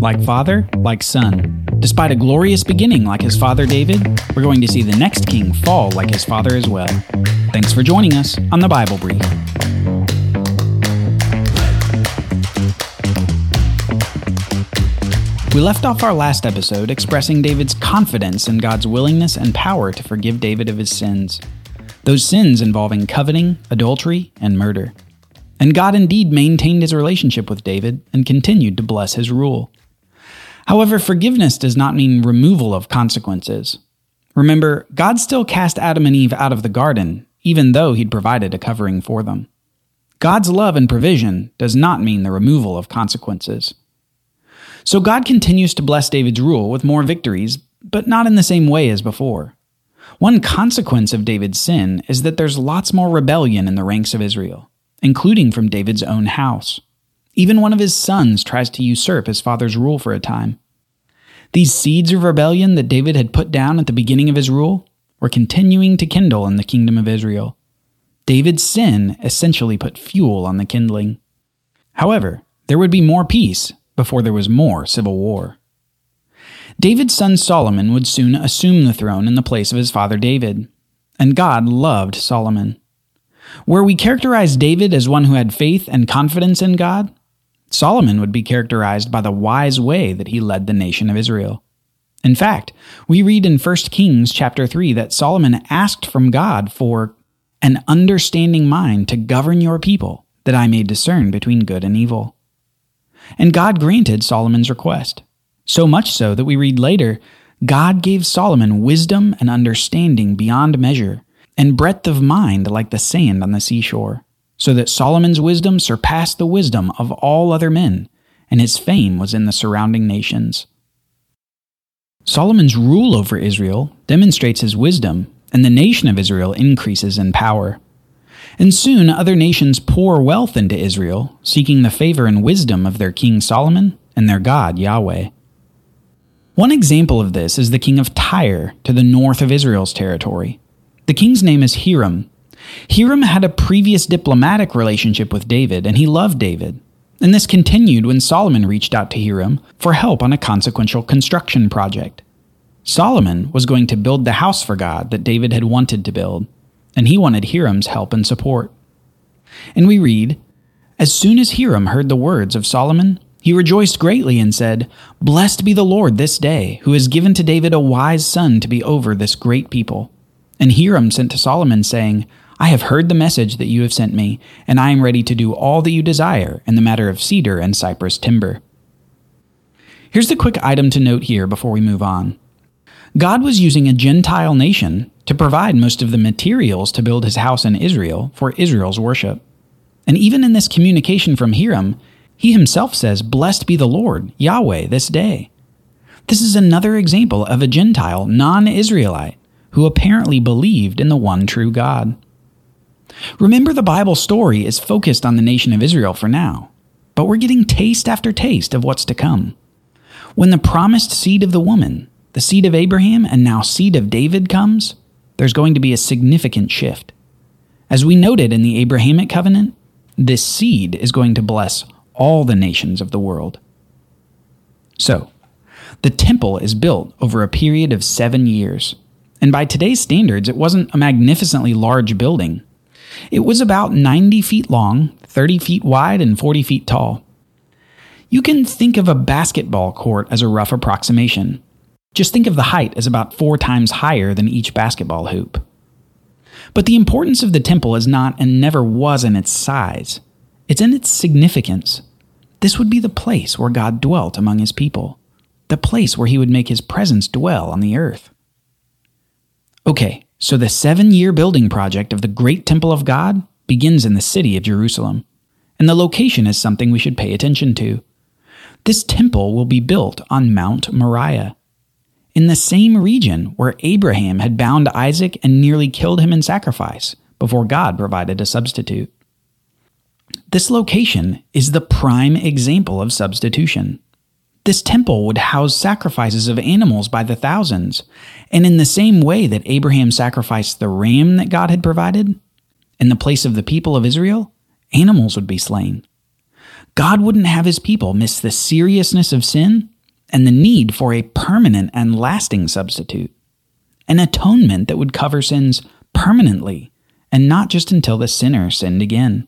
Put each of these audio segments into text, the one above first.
like father, like son. Despite a glorious beginning like his father David, we're going to see the next king fall like his father as well. Thanks for joining us on the Bible Brief. We left off our last episode expressing David's confidence in God's willingness and power to forgive David of his sins. Those sins involving coveting, adultery, and murder. And God indeed maintained his relationship with David and continued to bless his rule. However, forgiveness does not mean removal of consequences. Remember, God still cast Adam and Eve out of the garden, even though he'd provided a covering for them. God's love and provision does not mean the removal of consequences. So God continues to bless David's rule with more victories, but not in the same way as before. One consequence of David's sin is that there's lots more rebellion in the ranks of Israel, including from David's own house. Even one of his sons tries to usurp his father's rule for a time. These seeds of rebellion that David had put down at the beginning of his rule were continuing to kindle in the kingdom of Israel. David's sin essentially put fuel on the kindling. However, there would be more peace before there was more civil war. David's son Solomon would soon assume the throne in the place of his father David, and God loved Solomon. Where we characterize David as one who had faith and confidence in God, Solomon would be characterized by the wise way that he led the nation of Israel. In fact, we read in 1 Kings chapter 3 that Solomon asked from God for an understanding mind to govern your people, that I may discern between good and evil. And God granted Solomon's request. So much so that we read later God gave Solomon wisdom and understanding beyond measure, and breadth of mind like the sand on the seashore, so that Solomon's wisdom surpassed the wisdom of all other men, and his fame was in the surrounding nations. Solomon's rule over Israel demonstrates his wisdom, and the nation of Israel increases in power. And soon other nations pour wealth into Israel, seeking the favor and wisdom of their king Solomon and their God Yahweh. One example of this is the king of Tyre to the north of Israel's territory. The king's name is Hiram. Hiram had a previous diplomatic relationship with David, and he loved David. And this continued when Solomon reached out to Hiram for help on a consequential construction project. Solomon was going to build the house for God that David had wanted to build, and he wanted Hiram's help and support. And we read As soon as Hiram heard the words of Solomon, he rejoiced greatly and said, Blessed be the Lord this day, who has given to David a wise son to be over this great people. And Hiram sent to Solomon, saying, I have heard the message that you have sent me, and I am ready to do all that you desire in the matter of cedar and cypress timber. Here's the quick item to note here before we move on. God was using a Gentile nation to provide most of the materials to build his house in Israel for Israel's worship. And even in this communication from Hiram, he himself says, Blessed be the Lord, Yahweh, this day. This is another example of a Gentile, non Israelite, who apparently believed in the one true God. Remember, the Bible story is focused on the nation of Israel for now, but we're getting taste after taste of what's to come. When the promised seed of the woman, the seed of Abraham, and now seed of David comes, there's going to be a significant shift. As we noted in the Abrahamic covenant, this seed is going to bless all the nations of the world. So, the temple is built over a period of seven years, and by today's standards, it wasn't a magnificently large building. It was about 90 feet long, 30 feet wide, and 40 feet tall. You can think of a basketball court as a rough approximation. Just think of the height as about four times higher than each basketball hoop. But the importance of the temple is not and never was in its size, it's in its significance. This would be the place where God dwelt among his people, the place where he would make his presence dwell on the earth. Okay, so the seven year building project of the great temple of God begins in the city of Jerusalem, and the location is something we should pay attention to. This temple will be built on Mount Moriah, in the same region where Abraham had bound Isaac and nearly killed him in sacrifice before God provided a substitute. This location is the prime example of substitution. This temple would house sacrifices of animals by the thousands, and in the same way that Abraham sacrificed the ram that God had provided, in the place of the people of Israel, animals would be slain. God wouldn't have his people miss the seriousness of sin and the need for a permanent and lasting substitute, an atonement that would cover sins permanently and not just until the sinner sinned again.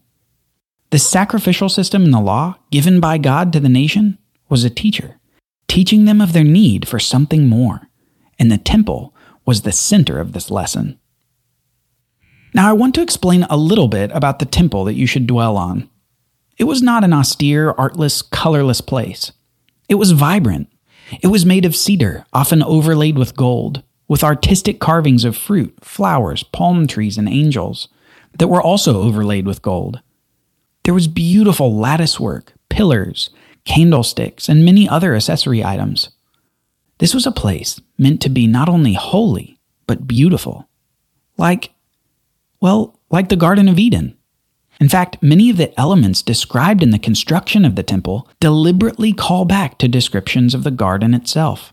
The sacrificial system in the law given by God to the nation was a teacher, teaching them of their need for something more, and the temple was the center of this lesson. Now, I want to explain a little bit about the temple that you should dwell on. It was not an austere, artless, colorless place. It was vibrant. It was made of cedar, often overlaid with gold, with artistic carvings of fruit, flowers, palm trees, and angels that were also overlaid with gold. There was beautiful lattice work, pillars, candlesticks, and many other accessory items. This was a place meant to be not only holy, but beautiful. Like, well, like the Garden of Eden. In fact, many of the elements described in the construction of the temple deliberately call back to descriptions of the garden itself.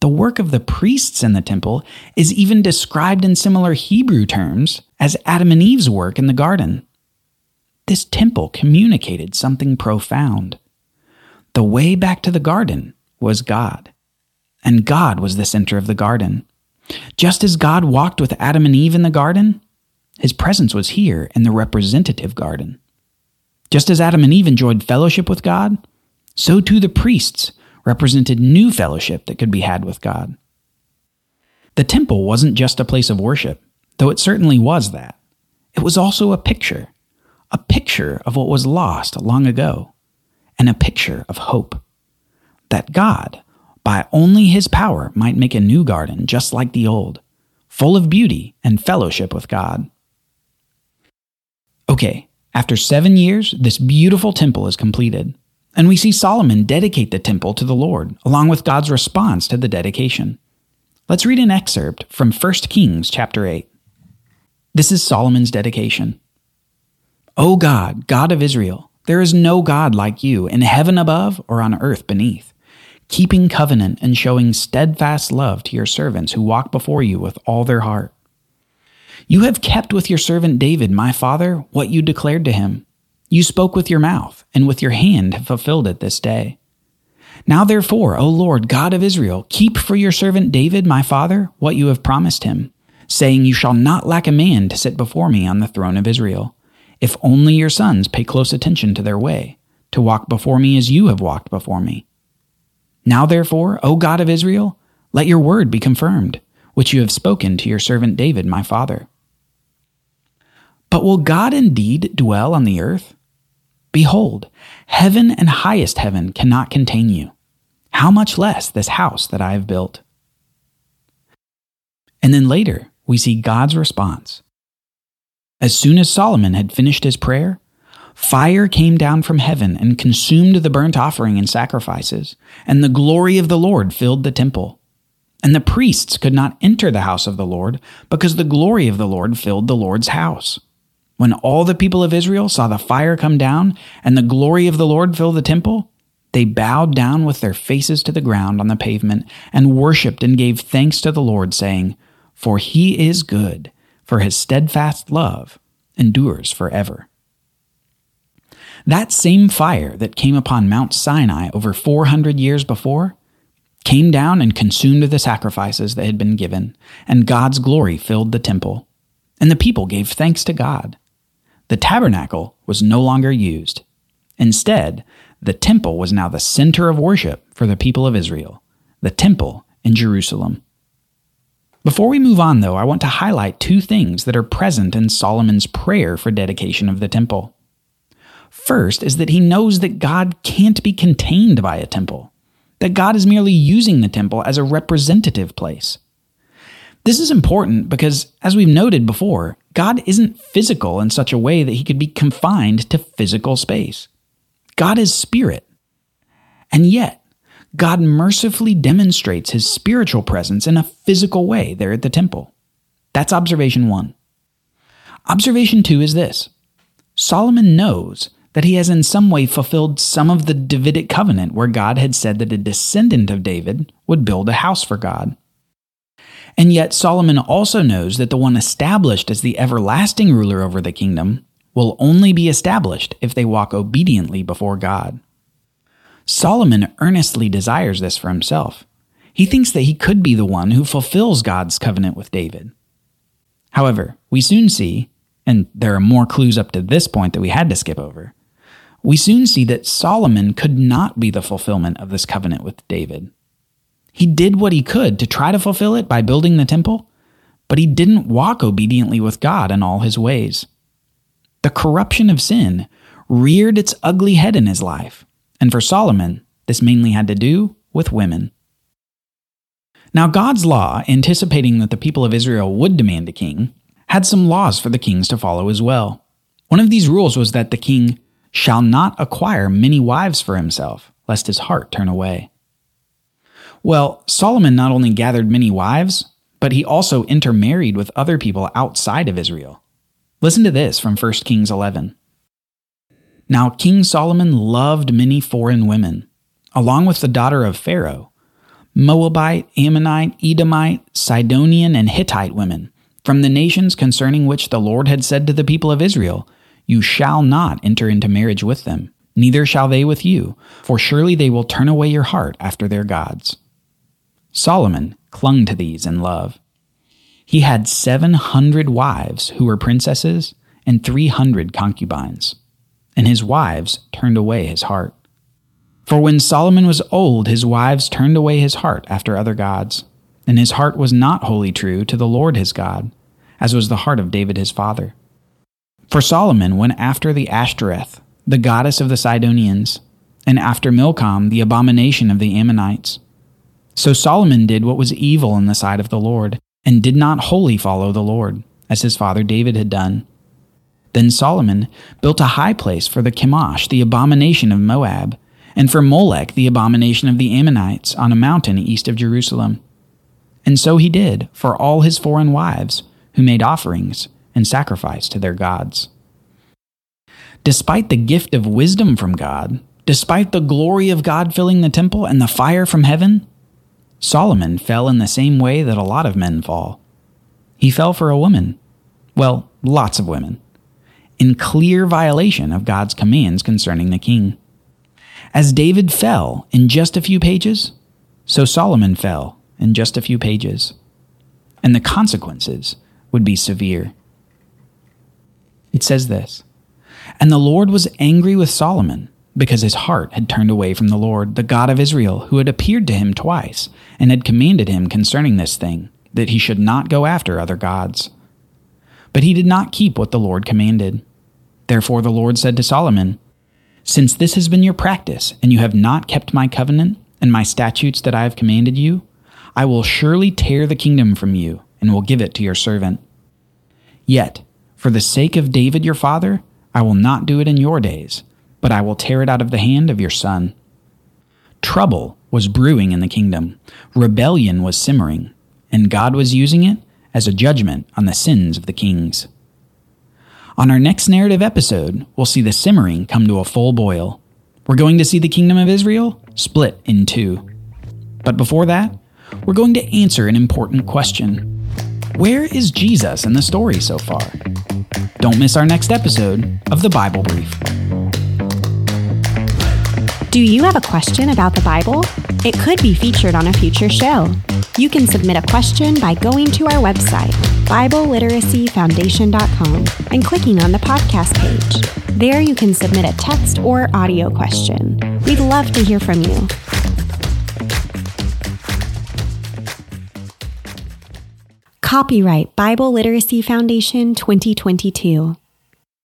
The work of the priests in the temple is even described in similar Hebrew terms as Adam and Eve's work in the garden. This temple communicated something profound. The way back to the garden was God, and God was the center of the garden. Just as God walked with Adam and Eve in the garden, his presence was here in the representative garden. Just as Adam and Eve enjoyed fellowship with God, so too the priests represented new fellowship that could be had with God. The temple wasn't just a place of worship, though it certainly was that. It was also a picture, a picture of what was lost long ago, and a picture of hope. That God, by only his power, might make a new garden just like the old, full of beauty and fellowship with God. Okay, after seven years, this beautiful temple is completed, and we see Solomon dedicate the temple to the Lord, along with God's response to the dedication. Let's read an excerpt from 1 Kings chapter 8. This is Solomon's dedication. O God, God of Israel, there is no God like you in heaven above or on earth beneath, keeping covenant and showing steadfast love to your servants who walk before you with all their heart. You have kept with your servant David, my father, what you declared to him. You spoke with your mouth, and with your hand have fulfilled it this day. Now therefore, O Lord, God of Israel, keep for your servant David, my father, what you have promised him, saying, You shall not lack a man to sit before me on the throne of Israel, if only your sons pay close attention to their way, to walk before me as you have walked before me. Now therefore, O God of Israel, let your word be confirmed, which you have spoken to your servant David, my father. But will God indeed dwell on the earth? Behold, heaven and highest heaven cannot contain you. How much less this house that I have built? And then later, we see God's response. As soon as Solomon had finished his prayer, fire came down from heaven and consumed the burnt offering and sacrifices, and the glory of the Lord filled the temple. And the priests could not enter the house of the Lord, because the glory of the Lord filled the Lord's house. When all the people of Israel saw the fire come down and the glory of the Lord fill the temple, they bowed down with their faces to the ground on the pavement and worshipped and gave thanks to the Lord, saying, For he is good, for his steadfast love endures forever. That same fire that came upon Mount Sinai over 400 years before came down and consumed the sacrifices that had been given, and God's glory filled the temple. And the people gave thanks to God. The tabernacle was no longer used. Instead, the temple was now the center of worship for the people of Israel, the temple in Jerusalem. Before we move on, though, I want to highlight two things that are present in Solomon's prayer for dedication of the temple. First is that he knows that God can't be contained by a temple, that God is merely using the temple as a representative place. This is important because, as we've noted before, God isn't physical in such a way that he could be confined to physical space. God is spirit. And yet, God mercifully demonstrates his spiritual presence in a physical way there at the temple. That's observation one. Observation two is this Solomon knows that he has in some way fulfilled some of the Davidic covenant where God had said that a descendant of David would build a house for God. And yet, Solomon also knows that the one established as the everlasting ruler over the kingdom will only be established if they walk obediently before God. Solomon earnestly desires this for himself. He thinks that he could be the one who fulfills God's covenant with David. However, we soon see, and there are more clues up to this point that we had to skip over, we soon see that Solomon could not be the fulfillment of this covenant with David. He did what he could to try to fulfill it by building the temple, but he didn't walk obediently with God in all his ways. The corruption of sin reared its ugly head in his life, and for Solomon, this mainly had to do with women. Now, God's law, anticipating that the people of Israel would demand a king, had some laws for the kings to follow as well. One of these rules was that the king shall not acquire many wives for himself, lest his heart turn away. Well, Solomon not only gathered many wives, but he also intermarried with other people outside of Israel. Listen to this from 1 Kings 11. Now King Solomon loved many foreign women, along with the daughter of Pharaoh Moabite, Ammonite, Edomite, Sidonian, and Hittite women, from the nations concerning which the Lord had said to the people of Israel, You shall not enter into marriage with them, neither shall they with you, for surely they will turn away your heart after their gods. Solomon clung to these in love. He had 700 wives who were princesses and 300 concubines, and his wives turned away his heart. For when Solomon was old, his wives turned away his heart after other gods, and his heart was not wholly true to the Lord his God, as was the heart of David his father. For Solomon went after the Ashtoreth, the goddess of the Sidonians, and after Milcom, the abomination of the Ammonites. So Solomon did what was evil in the sight of the Lord, and did not wholly follow the Lord, as his father David had done. Then Solomon built a high place for the Chemosh, the abomination of Moab, and for Molech, the abomination of the Ammonites, on a mountain east of Jerusalem. And so he did for all his foreign wives, who made offerings and sacrificed to their gods. Despite the gift of wisdom from God, despite the glory of God filling the temple and the fire from heaven, Solomon fell in the same way that a lot of men fall. He fell for a woman. Well, lots of women. In clear violation of God's commands concerning the king. As David fell in just a few pages, so Solomon fell in just a few pages. And the consequences would be severe. It says this And the Lord was angry with Solomon because his heart had turned away from the Lord, the God of Israel, who had appeared to him twice and had commanded him concerning this thing, that he should not go after other gods. But he did not keep what the Lord commanded. Therefore the Lord said to Solomon, since this has been your practice, and you have not kept my covenant and my statutes that I have commanded you, I will surely tear the kingdom from you, and will give it to your servant. Yet, for the sake of David your father, I will not do it in your days, but I will tear it out of the hand of your son. Trouble was brewing in the kingdom, rebellion was simmering, and God was using it as a judgment on the sins of the kings. On our next narrative episode, we'll see the simmering come to a full boil. We're going to see the kingdom of Israel split in two. But before that, we're going to answer an important question Where is Jesus in the story so far? Don't miss our next episode of the Bible Brief. Do you have a question about the Bible? It could be featured on a future show. You can submit a question by going to our website, BibleLiteracyFoundation.com, and clicking on the podcast page. There you can submit a text or audio question. We'd love to hear from you. Copyright Bible Literacy Foundation 2022.